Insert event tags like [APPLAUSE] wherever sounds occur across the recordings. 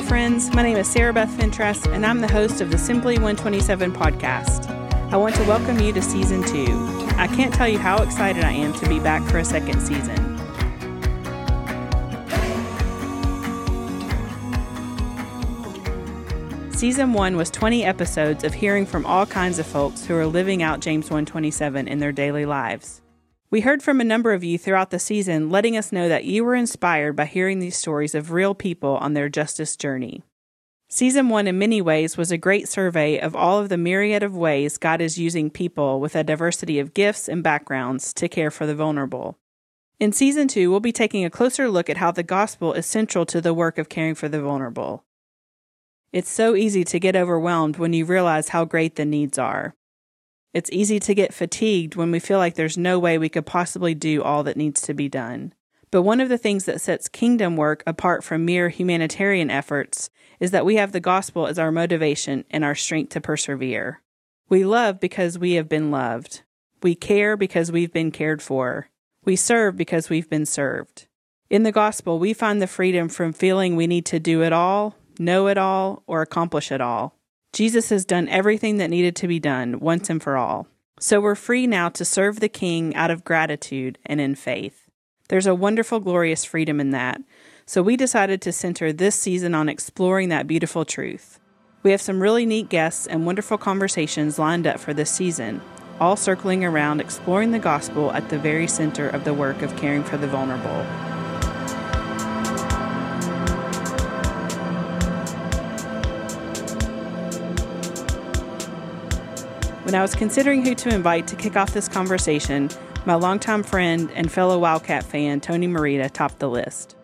Hello, friends. My name is Sarah Beth Fentress, and I'm the host of the Simply 127 podcast. I want to welcome you to season two. I can't tell you how excited I am to be back for a second season. Season 1 was 20 episodes of hearing from all kinds of folks who are living out James 127 in their daily lives. We heard from a number of you throughout the season, letting us know that you were inspired by hearing these stories of real people on their justice journey. Season 1, in many ways, was a great survey of all of the myriad of ways God is using people with a diversity of gifts and backgrounds to care for the vulnerable. In Season 2, we'll be taking a closer look at how the gospel is central to the work of caring for the vulnerable. It's so easy to get overwhelmed when you realize how great the needs are. It's easy to get fatigued when we feel like there's no way we could possibly do all that needs to be done. But one of the things that sets kingdom work apart from mere humanitarian efforts is that we have the gospel as our motivation and our strength to persevere. We love because we have been loved. We care because we've been cared for. We serve because we've been served. In the gospel, we find the freedom from feeling we need to do it all, know it all, or accomplish it all. Jesus has done everything that needed to be done once and for all. So we're free now to serve the King out of gratitude and in faith. There's a wonderful, glorious freedom in that. So we decided to center this season on exploring that beautiful truth. We have some really neat guests and wonderful conversations lined up for this season, all circling around exploring the gospel at the very center of the work of caring for the vulnerable. When I was considering who to invite to kick off this conversation, my longtime friend and fellow Wildcat fan, Tony Merida, topped the list.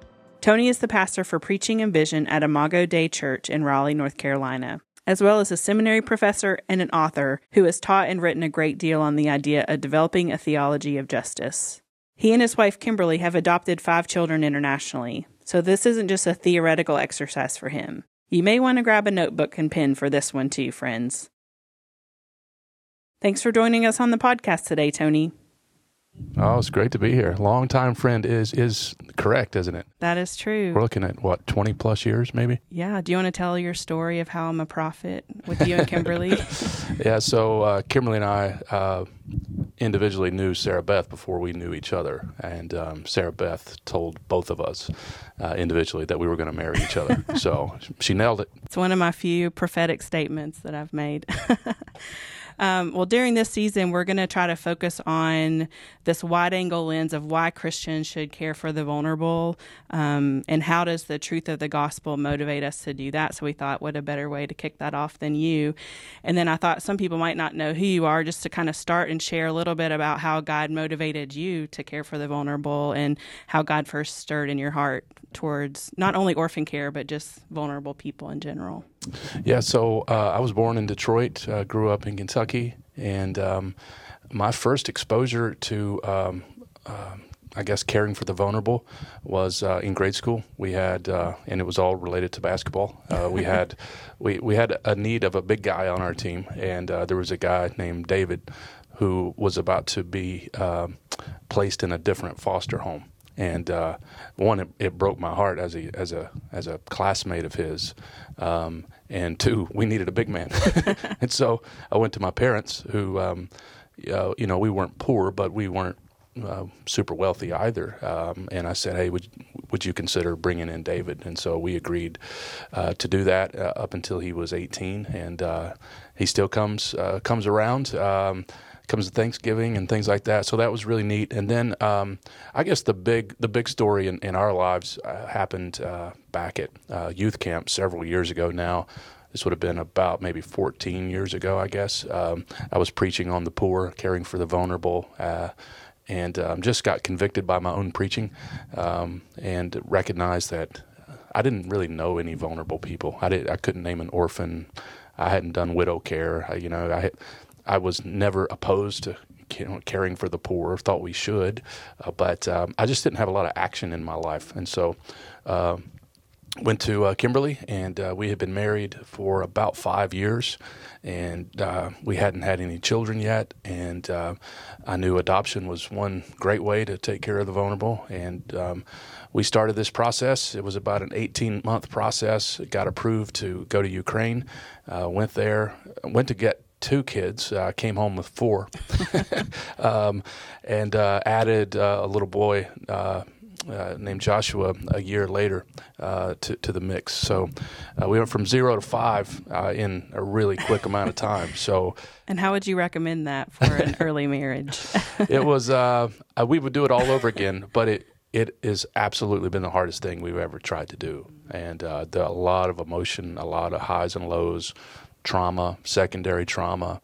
Tony is the pastor for preaching and vision at Imago Dei Church in Raleigh, North Carolina, as well as a seminary professor and an author who has taught and written a great deal on the idea of developing a theology of justice. He and his wife Kimberly have adopted five children internationally, so this isn't just a theoretical exercise for him. You may want to grab a notebook and pen for this one too, friends. Thanks for joining us on the podcast today, Tony. Oh, it's great to be here. Longtime friend is is correct, isn't it? That is true. We're looking at what twenty plus years, maybe. Yeah. Do you want to tell your story of how I'm a prophet with you and Kimberly? [LAUGHS] [LAUGHS] yeah. So uh, Kimberly and I uh, individually knew Sarah Beth before we knew each other, and um, Sarah Beth told both of us uh, individually that we were going to marry each other. [LAUGHS] so she nailed it. It's one of my few prophetic statements that I've made. Um, well, during this season, we're going to try to focus on this wide angle lens of why Christians should care for the vulnerable um, and how does the truth of the gospel motivate us to do that. So we thought, what a better way to kick that off than you. And then I thought some people might not know who you are, just to kind of start and share a little bit about how God motivated you to care for the vulnerable and how God first stirred in your heart towards not only orphan care, but just vulnerable people in general. Yeah, so uh, I was born in Detroit, uh, grew up in Kentucky, and um, my first exposure to, um, uh, I guess, caring for the vulnerable was uh, in grade school. We had, uh, and it was all related to basketball. Uh, we [LAUGHS] had, we we had a need of a big guy on our team, and there was a guy named David who was about to be um, placed in a different foster home and uh, one, it, it, broke my heart as a as a as a classmate of his, um, and two, we needed a big man, [LAUGHS] and so I went to my parents, who, um, uh, you know, we weren't poor, but we weren't uh, super wealthy either, um, and I said, hey, would would you consider bringing in David? And so we agreed uh, to do that uh, up until he was 18, and uh, he still comes comes around. Um, comes to Thanksgiving and things like that. So that was really neat. And then um, I guess the big the big story in, in our lives uh, happened uh, back at uh, youth camp several years ago. Now this would have been about maybe 14 years ago, I guess. Um, I was preaching on the poor, caring for the vulnerable. Uh, and um, just got convicted by my own preaching, um, and recognized that I didn't really know any vulnerable people. I did. I couldn't name an orphan. I hadn't done widow care. I, you know, I I was never opposed to caring for the poor. Thought we should, uh, but um, I just didn't have a lot of action in my life, and so. Uh, went to uh, Kimberly, and uh, we had been married for about five years, and uh, we hadn't had any children yet. And uh, I knew adoption was one great way to take care of the vulnerable, and um, we started this process. It was about an 18 month process. It got approved to go to Ukraine. Went there, went to get two kids. Uh, came home with four, [LAUGHS] um, and uh, added uh, a little boy uh, uh, named Joshua a year later uh, to, to the mix. So uh, we went from zero to five uh, in a really quick amount of time. So, and how would you recommend that for an [LAUGHS] early marriage? it was uh, uh, we would do it all over again, but it it has absolutely been the hardest thing we've ever tried to do, and there a lot of emotion, a lot of highs and lows, trauma, secondary trauma,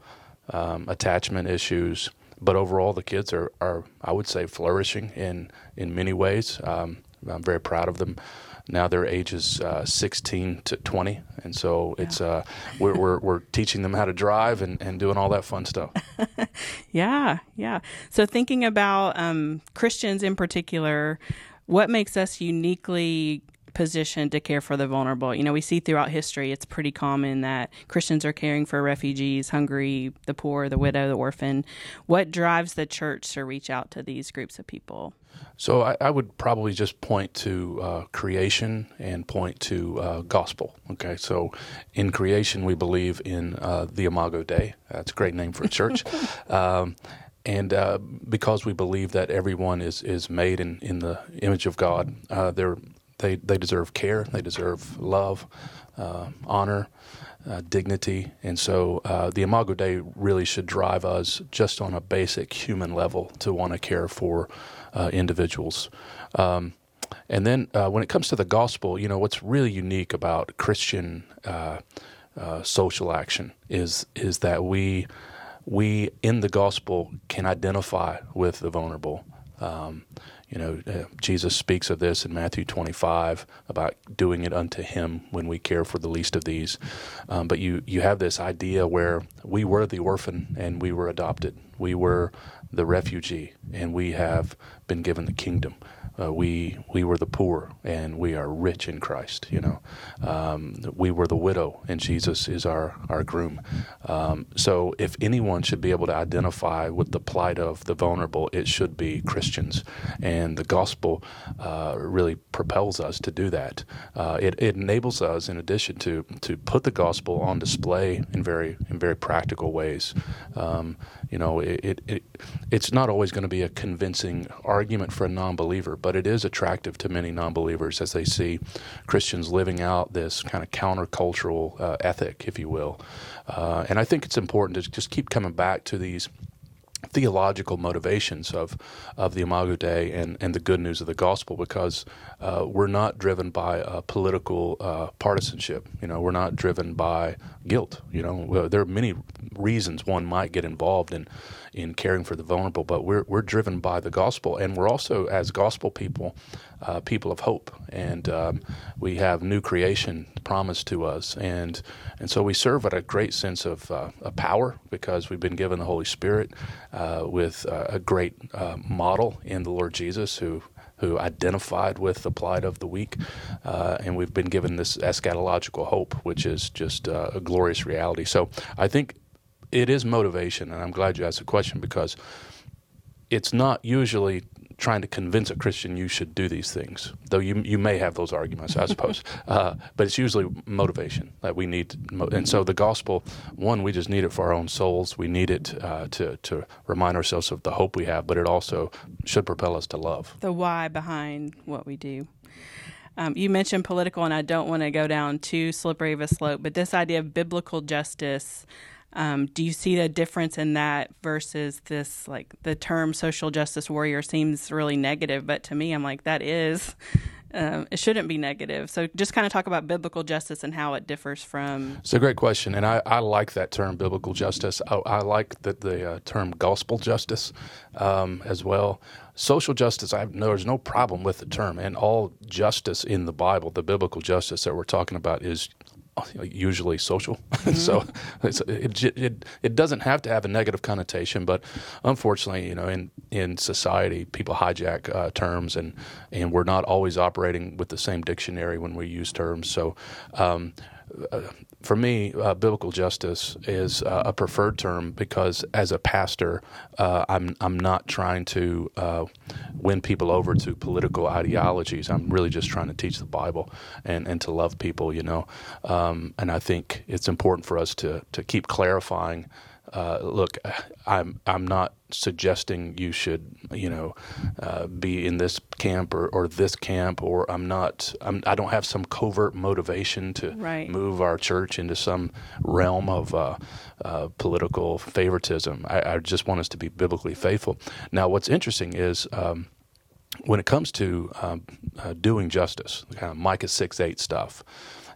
um, attachment issues but overall, the kids are, are I would say, flourishing in in many ways. Um, I'm very proud of them. Now their ages uh, 16 to 20, and so yeah. it's uh, we're, we're, we're teaching them how to drive and, and doing all that fun stuff. [LAUGHS] yeah, yeah. So thinking about um, Christians in particular, what makes us uniquely position to care for the vulnerable. You know, we see throughout history it's pretty common that Christians are caring for refugees, hungry, the poor, the widow, the orphan. What drives the church to reach out to these groups of people? So I, I would probably just point to uh, creation and point to uh, gospel. Okay, so in creation we believe in uh, the Imago Dei. That's a great name for a church. [LAUGHS] um, and uh, because we believe that everyone is, is made in, in the image of God, uh, they're they, they deserve care, they deserve love, uh, honor, uh, dignity. And so uh, the Imago Dei really should drive us just on a basic human level to want to care for uh, individuals. Um, and then uh, when it comes to the gospel, you know, what's really unique about Christian uh, social action is, is that we, we in the gospel can identify with the vulnerable. Um, you know, uh, Jesus speaks of this in Matthew 25 about doing it unto Him when we care for the least of these. Um, but you, you have this idea where we were the orphan and we were adopted. We were the refugee and we have been given the kingdom uh, we we were the poor and we are rich in Christ. You know, um, we were the widow and Jesus is our our groom. Um, so if anyone should be able to identify with the plight of the vulnerable, it should be Christians, and the gospel uh, really propels us to do that. Uh, it, it enables us, in addition to to put the gospel on display in very in very practical ways. Um, you know, it, it, it it's not always going to be a convincing argument for a non-believer but it is attractive to many non believers as they see Christians living out this kind of countercultural uh, ethic, if you will. Uh, and I think it's important to just keep coming back to these theological motivations of, of the Imago Dei and, and the good news of the gospel because uh, we're not driven by political uh, partisanship. You know, we're not driven by guilt. You know, there are many reasons one might get involved in in caring for the vulnerable, but we're we're driven by the gospel, and we're also as gospel people, uh, people of hope, and um, we have new creation promised to us, and and so we serve at a great sense of, uh, power because we've been given the Holy Spirit uh, with uh, a great uh, model in the Lord Jesus who who identified with the plight of the weak. Uh, and we've been given this eschatological hope, which is just uh, a glorious reality. So I think it is motivation, and I'm glad you asked the question because it's not usually trying to convince a Christian you should do these things, though you you may have those arguments, I suppose. [LAUGHS] uh, but it's usually motivation that we need, mo- and so the gospel, one, we just need it for our own souls. We need it uh, to to remind ourselves of the hope we have, but it also should propel us to love. The why behind what we do. Um, you mentioned political, and I don't want to go down too slippery of a slope, but this idea of biblical justice. Um, do you see the difference in that versus this, like the term social justice warrior seems really negative, but to me, I'm like, that is, [LAUGHS] um, it shouldn't be negative. So just kind of talk about biblical justice and how it differs from. It's a great question. And I, I like that term, biblical justice. I, I like the, the uh, term gospel justice um, as well. Social justice, I no, there's no problem with the term. And all justice in the Bible, the biblical justice that we're talking about, is usually social. [LAUGHS] Mm-hmm. so it, it, it doesn't have to have a negative connotation, but unfortunately, you know, in, in society, people hijack uh, terms and, and we're not always operating with the same dictionary when we use terms. So um, for me, uh, biblical justice is uh, a preferred term because as a pastor, uh, I'm I'm not trying to uh, win people over to political ideologies. I'm really just trying to teach the Bible and, and to love people, you know. Um, and I think it's important for us to to keep clarifying uh, look, I'm I'm not suggesting you should you know uh, be in this camp or, or this camp or I'm not I'm, I do not have some covert motivation to right. move our church into some realm of uh, uh, political favoritism. I, I, just want us to be biblically faithful. Now, what's interesting is. Um, when it comes to um, uh, doing justice, the kind of Micah 6 8 stuff,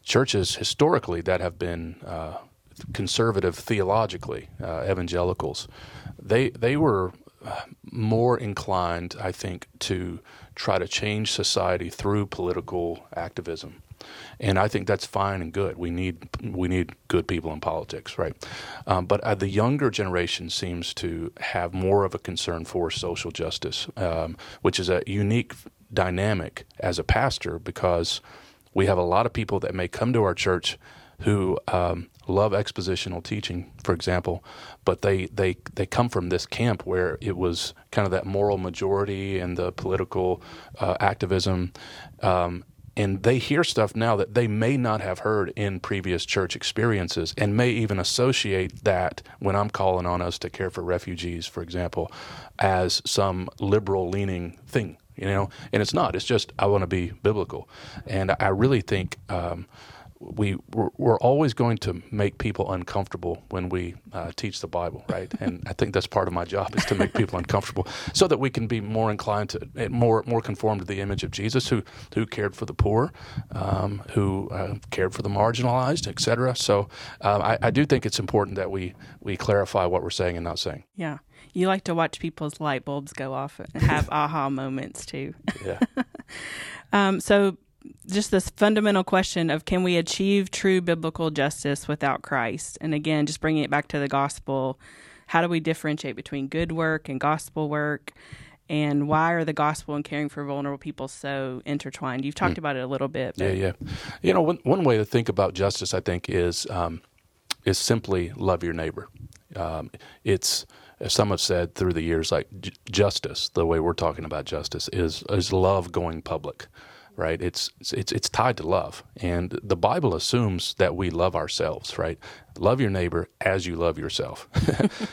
churches historically that have been uh, conservative theologically, uh, evangelicals, they they were uh, more inclined, I think, to try to change society through political activism. And I think that's fine and good. We need we need good people in politics, right? Um, but uh, the younger generation seems to have more of a concern for social justice, um, which is a unique dynamic as a pastor because we have a lot of people that may come to our church who um, love expositional teaching, for example, but they, they, they come from this camp where it was kind of that moral majority and the political uh, activism. Um, and they hear stuff now that they may not have heard in previous church experiences and may even associate that when I'm calling on us to care for refugees, for example, as some liberal leaning thing, you know? And it's not, it's just, I want to be biblical. And I really think. Um, we we're, we're, always going to make people uncomfortable when we uh, teach the Bible, right? And I think that's part of my job is to make people uncomfortable, so that we can be more inclined to more more conform to the image of Jesus, who who cared for the poor, um, who uh, cared for the marginalized, etc. So um, I, I do think it's important that we we clarify what we're saying and not saying. Yeah, you like to watch people's light bulbs go off and have [LAUGHS] aha moments too. Yeah. [LAUGHS] um, so just this fundamental question of can we achieve true biblical justice without Christ? And again, just bringing it back to the gospel, how do we differentiate between good work and gospel work? And why are the gospel and caring for vulnerable people so intertwined? You've talked mm. about it a little bit. But. Yeah, yeah. You know, one, one way to think about justice, I think, is um, is simply love your neighbor. Um, it's as some have said through the years, like j- justice. The way we're talking about justice is is love going public right? It's it's it's tied to love, and the Bible assumes that we love ourselves, right? Love your neighbor as you love yourself.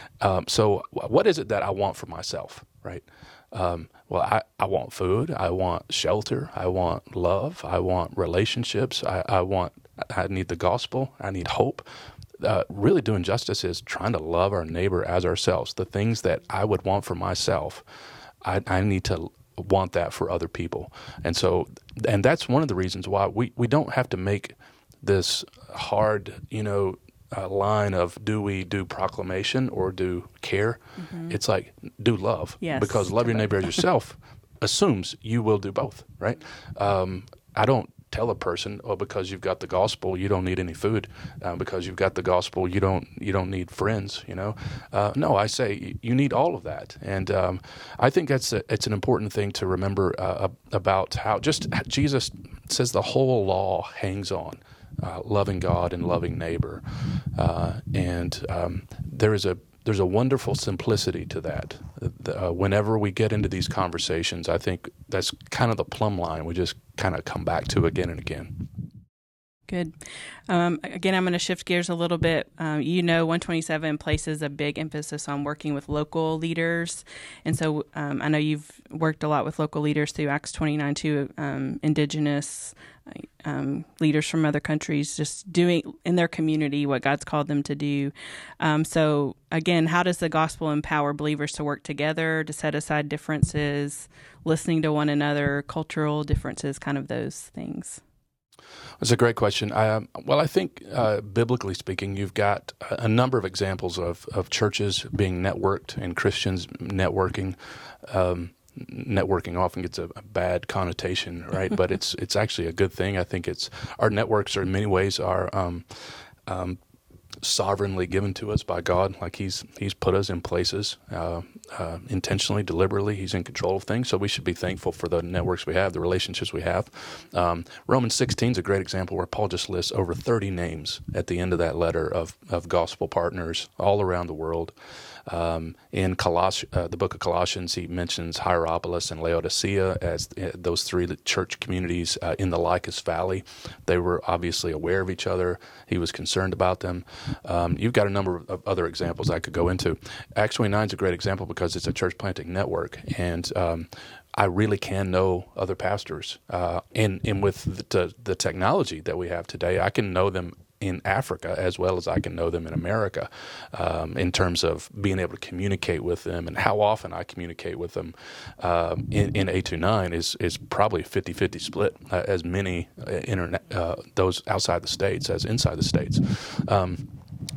[LAUGHS] um, so, what is it that I want for myself, right? Um, well, I, I want food, I want shelter, I want love, I want relationships, I, I want I need the gospel, I need hope. Uh, really doing justice is trying to love our neighbor as ourselves. The things that I would want for myself, I, I need to want that for other people. And so, and that's one of the reasons why we, we don't have to make this hard, you know, uh, line of do we do proclamation or do care? Mm-hmm. It's like do love. Yes, because love your neighbor as yourself [LAUGHS] assumes you will do both, right? Um, I don't tell a person, "Oh, because you've got the gospel, you don't need any food. Uh, because you've got the gospel, you don't you don't need friends." You know, uh, no, I say you need all of that, and um, I think that's a, it's an important thing to remember uh, about how just Jesus says the whole law hangs on. Uh, loving God and loving neighbor, uh, and um, there is a there's a wonderful simplicity to that. Uh, whenever we get into these conversations, I think that's kind of the plumb line we just kind of come back to again and again. Good. Um, again, I'm going to shift gears a little bit. Um, you know, 127 places a big emphasis on working with local leaders. And so um, I know you've worked a lot with local leaders through Acts 29 to um, indigenous um, leaders from other countries just doing in their community what God's called them to do. Um, so, again, how does the gospel empower believers to work together, to set aside differences, listening to one another, cultural differences, kind of those things? That's a great question. Um, well, I think uh, biblically speaking, you've got a number of examples of, of churches being networked and Christians networking. Um, networking often gets a, a bad connotation, right? but it's [LAUGHS] it's actually a good thing. I think it's our networks are in many ways are um, um, sovereignly given to us by God. Like He's He's put us in places uh, uh, intentionally, deliberately. He's in control of things. So we should be thankful for the networks we have, the relationships we have. Um, Romans 16 is a great example where Paul just lists over 30 names at the end of that letter of of gospel partners all around the world. Um, in Coloss- uh, the book of Colossians, he mentions Hierapolis and Laodicea as uh, those three church communities uh, in the Lycus Valley. They were obviously aware of each other. He was concerned about them. Um, you've got a number of other examples I could go into. Acts 29 is a great example because it's a church planting network. And um, I really can know other pastors. Uh, and, and with the, the technology that we have today, I can know them in Africa as well as I can know them in America um, in terms of being able to communicate with them and how often I communicate with them um, in, in Acts 29 is, is probably a 50 50 split, uh, as many uh, internet, uh, those outside the states as inside the states. Um,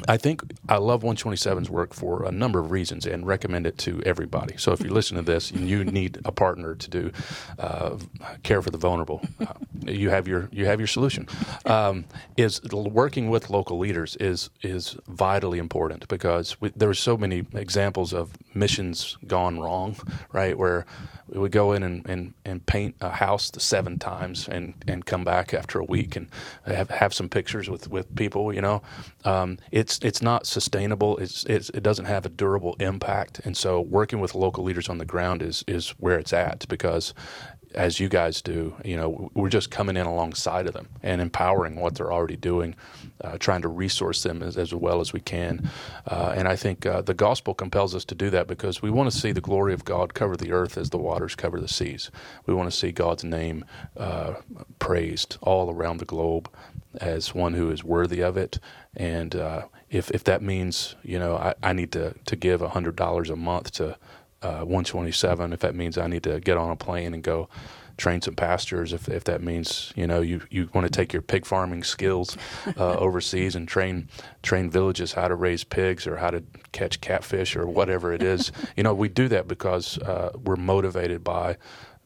I think I love 127's work for a number of reasons and recommend it to everybody. So if you listen to this and you need a partner to do uh, care for the vulnerable, uh, you have your you have your solution. Um, is working with local leaders is is vitally important because we, there are so many examples of missions gone wrong, right? Where we would go in and, and, and paint a house seven times and, and come back after a week and have, have some pictures with, with people, you know. Um, it's it's not sustainable. It's, it's it doesn't have a durable impact, and so working with local leaders on the ground is is where it's at because as you guys do, you know, we're just coming in alongside of them and empowering what they're already doing, uh, trying to resource them as, as, well as we can. Uh, and I think uh, the gospel compels us to do that because we want to see the glory of God cover the earth as the waters cover the seas. We want to see God's name uh, praised all around the globe as one who is worthy of it. And uh, if, if that means, you know, I, I need to, to give $100 a month to uh, 127 if that means I need to get on a plane and go train some pastors if, if that means you know you, you want to take your pig farming skills uh, [LAUGHS] overseas and train train villages how to raise pigs or how to catch catfish or whatever it is. [LAUGHS] You know we do that because uh, we're motivated by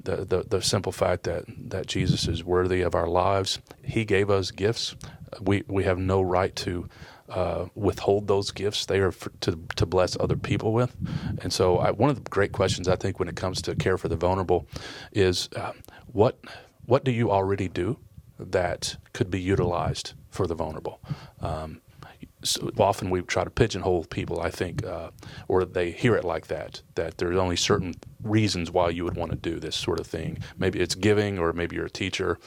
the, the, the simple fact that, that Jesus is worthy of our lives. He gave us gifts. We we have no right to uh, withhold those gifts. They are for, to to bless other people with. And so, I, one of the great questions I think when it comes to care for the vulnerable is uh, what what do you already do that could be utilized for the vulnerable? Um, so often we try to pigeonhole people, I think, uh, or they hear it like that, that there's only certain reasons why you would want to do this sort of thing. Maybe it's giving, or maybe you're a teacher,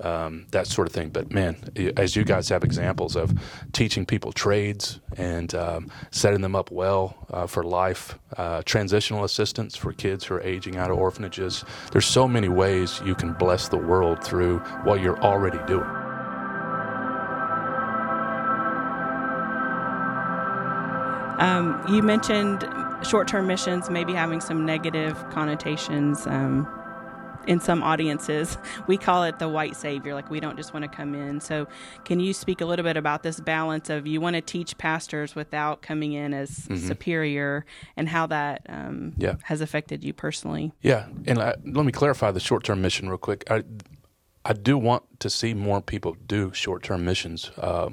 um, that sort of thing. But man, as you guys have examples of teaching people trades and um, setting them up well uh, for life, uh, transitional assistance for kids who are aging out of orphanages, there's so many ways you can bless the world through what you're already doing. Um, you mentioned short term missions maybe having some negative connotations. Um, in some audiences, [LAUGHS] we call it the white savior. Like we don't just want to come in. So, can you speak a little bit about this balance of you want to teach pastors without coming in as mm-hmm. superior, and how that um, yeah. has affected you personally? Yeah, and I, let me clarify the short term mission real quick. I, I do want to see more people do short term missions uh,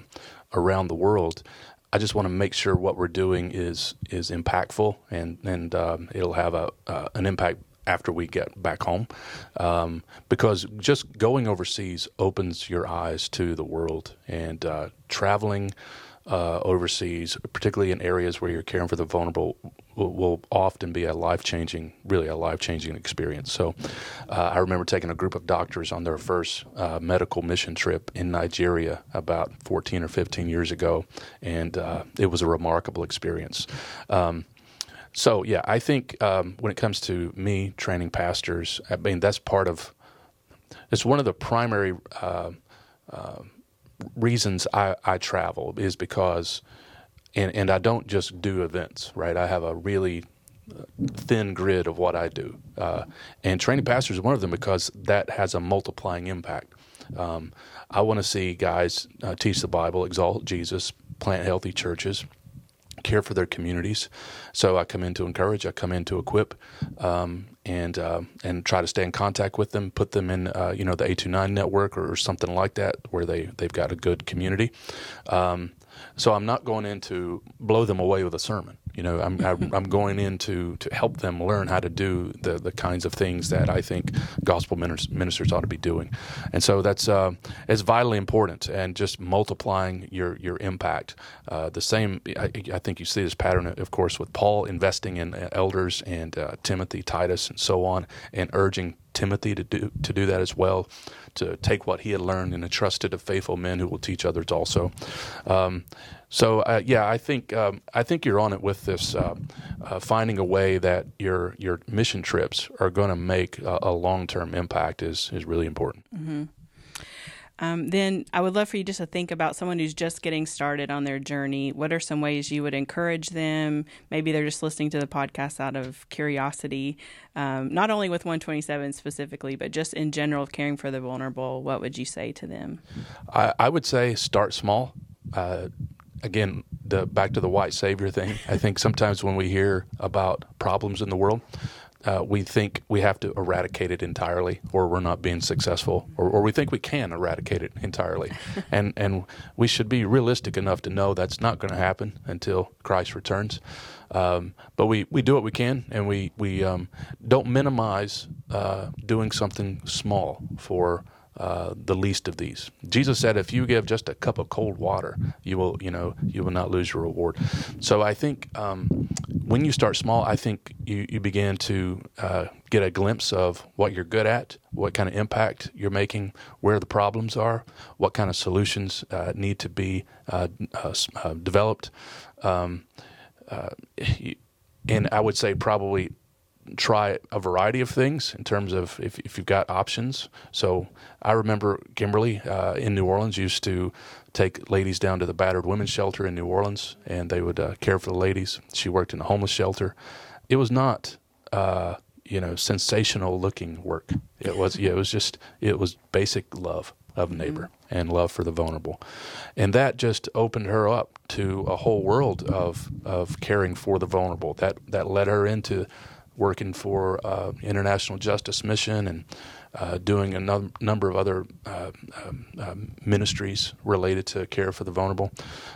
around the world. I just want to make sure what we're doing is is impactful and and um, it'll have a uh, an impact after we get back home, um, because just going overseas opens your eyes to the world and uh, traveling uh, overseas, particularly in areas where you're caring for the vulnerable, will, often be a life changing, really a life changing experience. So, uh, I remember taking a group of doctors on their first uh, medical mission trip in Nigeria about 14 or 15 years ago, and uh, it was a remarkable experience. Um, so, yeah, I think um, when it comes to me training pastors, I mean that's part of. It's one of the primary uh, uh, reasons I, I travel is because, and, and I don't just do events, right? I have a really uh, thin grid of what I do. Uh, and training pastors is one of them because that has a multiplying impact. Um, I want to see guys uh, teach the Bible, exalt Jesus, plant healthy churches, care for their communities. So I come in to encourage, I come in to equip, um, and uh, and try to stay in contact with them, put them in uh, you know the Acts 29 network or, or, something like that where they they've got a good community. Um, so I'm not going in to blow them away with a sermon. You know, I'm I'm going in to, to help them learn how to do the, the kinds of things that I think gospel ministers ought to be doing, and so that's uh, it's vitally important. And just multiplying your your impact. Uh, the same, I, I, think you see this pattern, of course, with Paul investing in elders and uh, Timothy, Titus, and so on, and urging Timothy to do to do that as well to take what he had learned and entrust it to faithful men who will teach others also. Um, so uh, yeah, I think um, I think you're on it with this, uh, uh, finding a way that your your mission trips are going to make a, a long term impact is is really important. Mm-hmm. Um, then I would love for you just to think about someone who's just getting started on their journey. What are some ways you would encourage them? Maybe they're just listening to the podcast out of curiosity, um, not only with 127 specifically, but just in general, of caring for the vulnerable. What would you say to them? I, I would say start small. Uh, again, the back to the white savior thing. I think sometimes when we hear about problems in the world, uh, we think we have to eradicate it entirely, or we're not being successful, or, or we think we can eradicate it entirely, [LAUGHS] and and we should be realistic enough to know that's not going to happen until Christ returns. Um, but we, we do what we can, and we we um, don't minimize uh, doing something small for uh, the least of these. Jesus said, "If you give just a cup of cold water, you will, you know, you will not lose your reward." So I think um, when you start small, I think you you begin to uh, get a glimpse of what you're good at, what kind of impact you're making, where the problems are, what kind of solutions uh, need to be uh, uh, developed. Um, and I would say probably try a variety of things in terms of if, if you've got options. So I remember Kimberly uh, in New Orleans used to take ladies down to the battered women's shelter in New Orleans, and they would uh, care for the ladies. She worked in a homeless shelter. It was not, uh, you know, sensational looking work. It was, yeah, it was just, it was basic love of neighbor mm-hmm. and love for the vulnerable. And that just opened her up to a whole world of, of caring for the vulnerable. That, that led her into working for uh, International Justice Mission and uh, doing a num- number of other uh, um, um, ministries related to care for the vulnerable.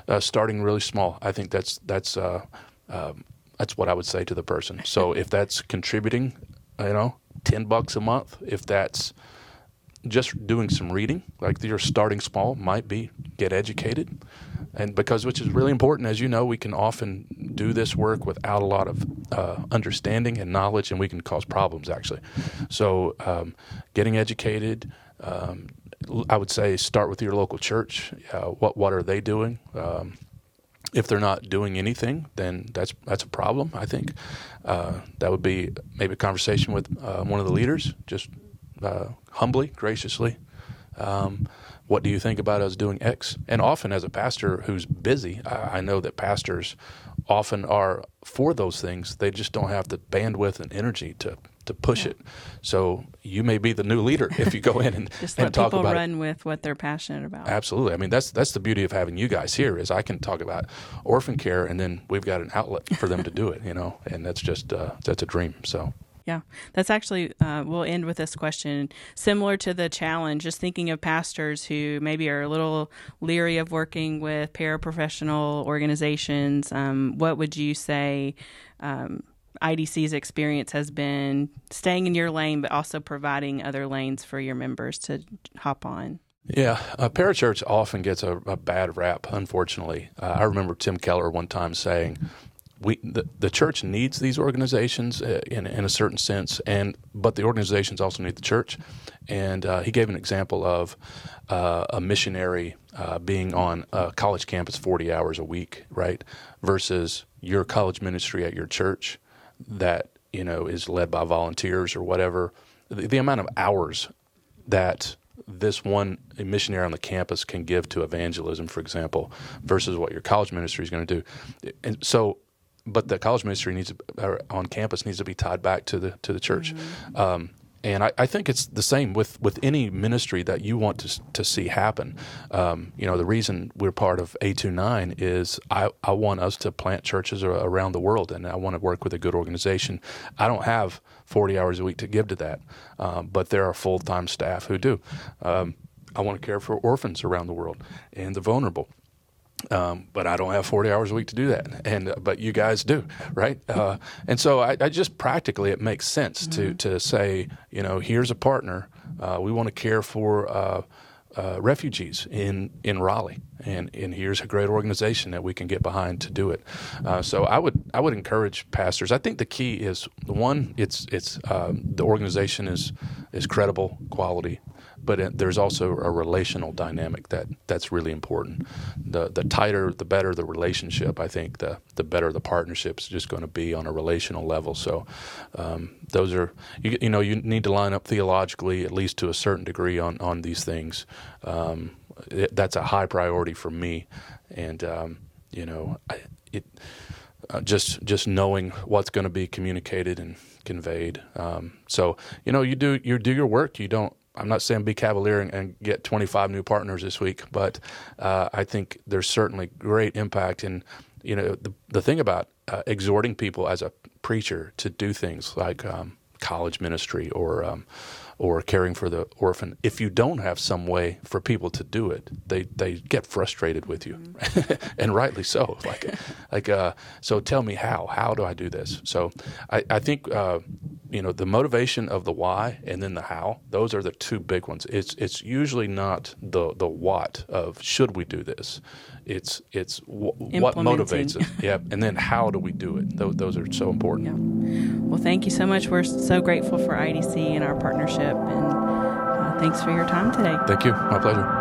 Uh, starting really small, I think that's that's uh, um, that's what I would say to the person. So if that's contributing, you know, ten bucks a month, if that's just doing some reading, like you're starting small, might be get educated, and because which is really important, as you know, we can often do this work without a lot of uh, understanding and knowledge, and we can cause problems actually. So, um, getting educated. Um, I would say start with your local church. Uh, what what are they doing? Um, if they're not doing anything, then that's that's a problem. I think uh, that would be maybe a conversation with uh, one of the leaders. Just uh, humbly, graciously. Um, what do you think about us doing X? And often, as a pastor who's busy, I, I, know that pastors often are for those things. They just don't have the bandwidth and energy to to push yeah. it. So you may be the new leader if you go [LAUGHS] in and just and let talk people about run it. with what they're passionate about. Absolutely. I mean, that's that's the beauty of having you guys here is I can talk about orphan care, and then we've got an outlet for them to do it. You know, and that's just uh, that's a dream. So. Yeah, that's actually, uh, we'll end with this question. Similar to the challenge, just thinking of pastors who maybe are a little leery of working with paraprofessional organizations, um, what would you say um, IDC's experience has been staying in your lane, but also providing other lanes for your members to hop on? Yeah, uh, parachurch often gets a, a bad rap, unfortunately. Uh, I remember Tim Keller one time saying, we the, the church needs these organizations uh, in, in a certain sense, and but the organizations also need the church. And uh, he gave an example of uh, a missionary uh, being on a college campus 40 hours a week, right, versus your college ministry at your church that you know is led by volunteers or whatever. The, the amount of hours that this one missionary on the campus can give to evangelism, for example, versus what your college ministry is going to do. And so but the college ministry needs to, on campus needs to be tied back to the to the church. Mm-hmm. Um, and I, I, think it's the same with, with any ministry that you want to, to see happen. Um, you know, the reason we're part of A29 is I, I want us to plant churches around the world, and I want to work with a good organization. I don't have 40 hours a week to give to that, um, but there are full time staff who do. Um, I want to care for orphans around the world and the vulnerable. Um, but I don't have 40 hours a week to do that, and uh, but you guys do, right? Uh, and so I, I, just practically it makes sense mm-hmm. to to say, you know, here's a partner. Uh, we want to care for uh, uh, refugees in in Raleigh, and and here's a great organization that we can get behind to do it. Uh, so I would I would encourage pastors. I think the key is the one, it's it's um, the organization is is credible, quality, but it, there's also a relational dynamic that that's really important. The the tighter, the better the relationship. I think the the better the partnership is just going to be on a relational level. So um, those are you, you, know you need to line up theologically at least to a certain degree on on these things. Um, it, that's a high priority for me, and um, you know I, it. Uh, just just knowing what's going to be communicated and conveyed. Um, so you know, you do you do your work. You don't I'm not saying be cavalier and, and get 25 new partners this week, but uh, I think there's certainly great impact. And you know, the the thing about uh, exhorting people as a preacher to do things like um, college ministry or um, or caring for the orphan, if you don't have some way for people to do it, they, they get frustrated with you, mm-hmm. [LAUGHS] and rightly so. [LAUGHS] Like, like uh, so tell me how. How do I do this? So I, I think uh, you know the motivation of the why and then the how. Those are the two big ones. It's it's usually not the the what of should we do this. It's it's w- what motivates us. yeah, and then how do we do it? Those, those are so important. Yeah. Well, thank you so much. We're so grateful for IDC and our partnership, and uh, thanks for your time today. Thank you. My pleasure.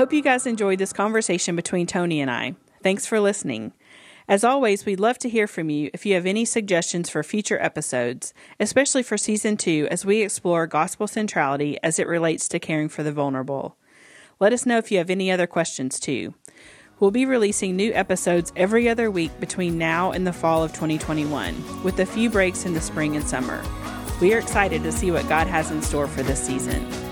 Hope you guys enjoyed this conversation between Tony and I. Thanks for listening. As always, we'd love to hear from you if you have any suggestions for future episodes, especially for season two as we explore gospel centrality as it relates to caring for the vulnerable. Let us know if you have any other questions too. We'll be releasing new episodes every other week between now and the fall of 2021, with a few breaks in the spring and summer. We are excited to see what God has in store for this season.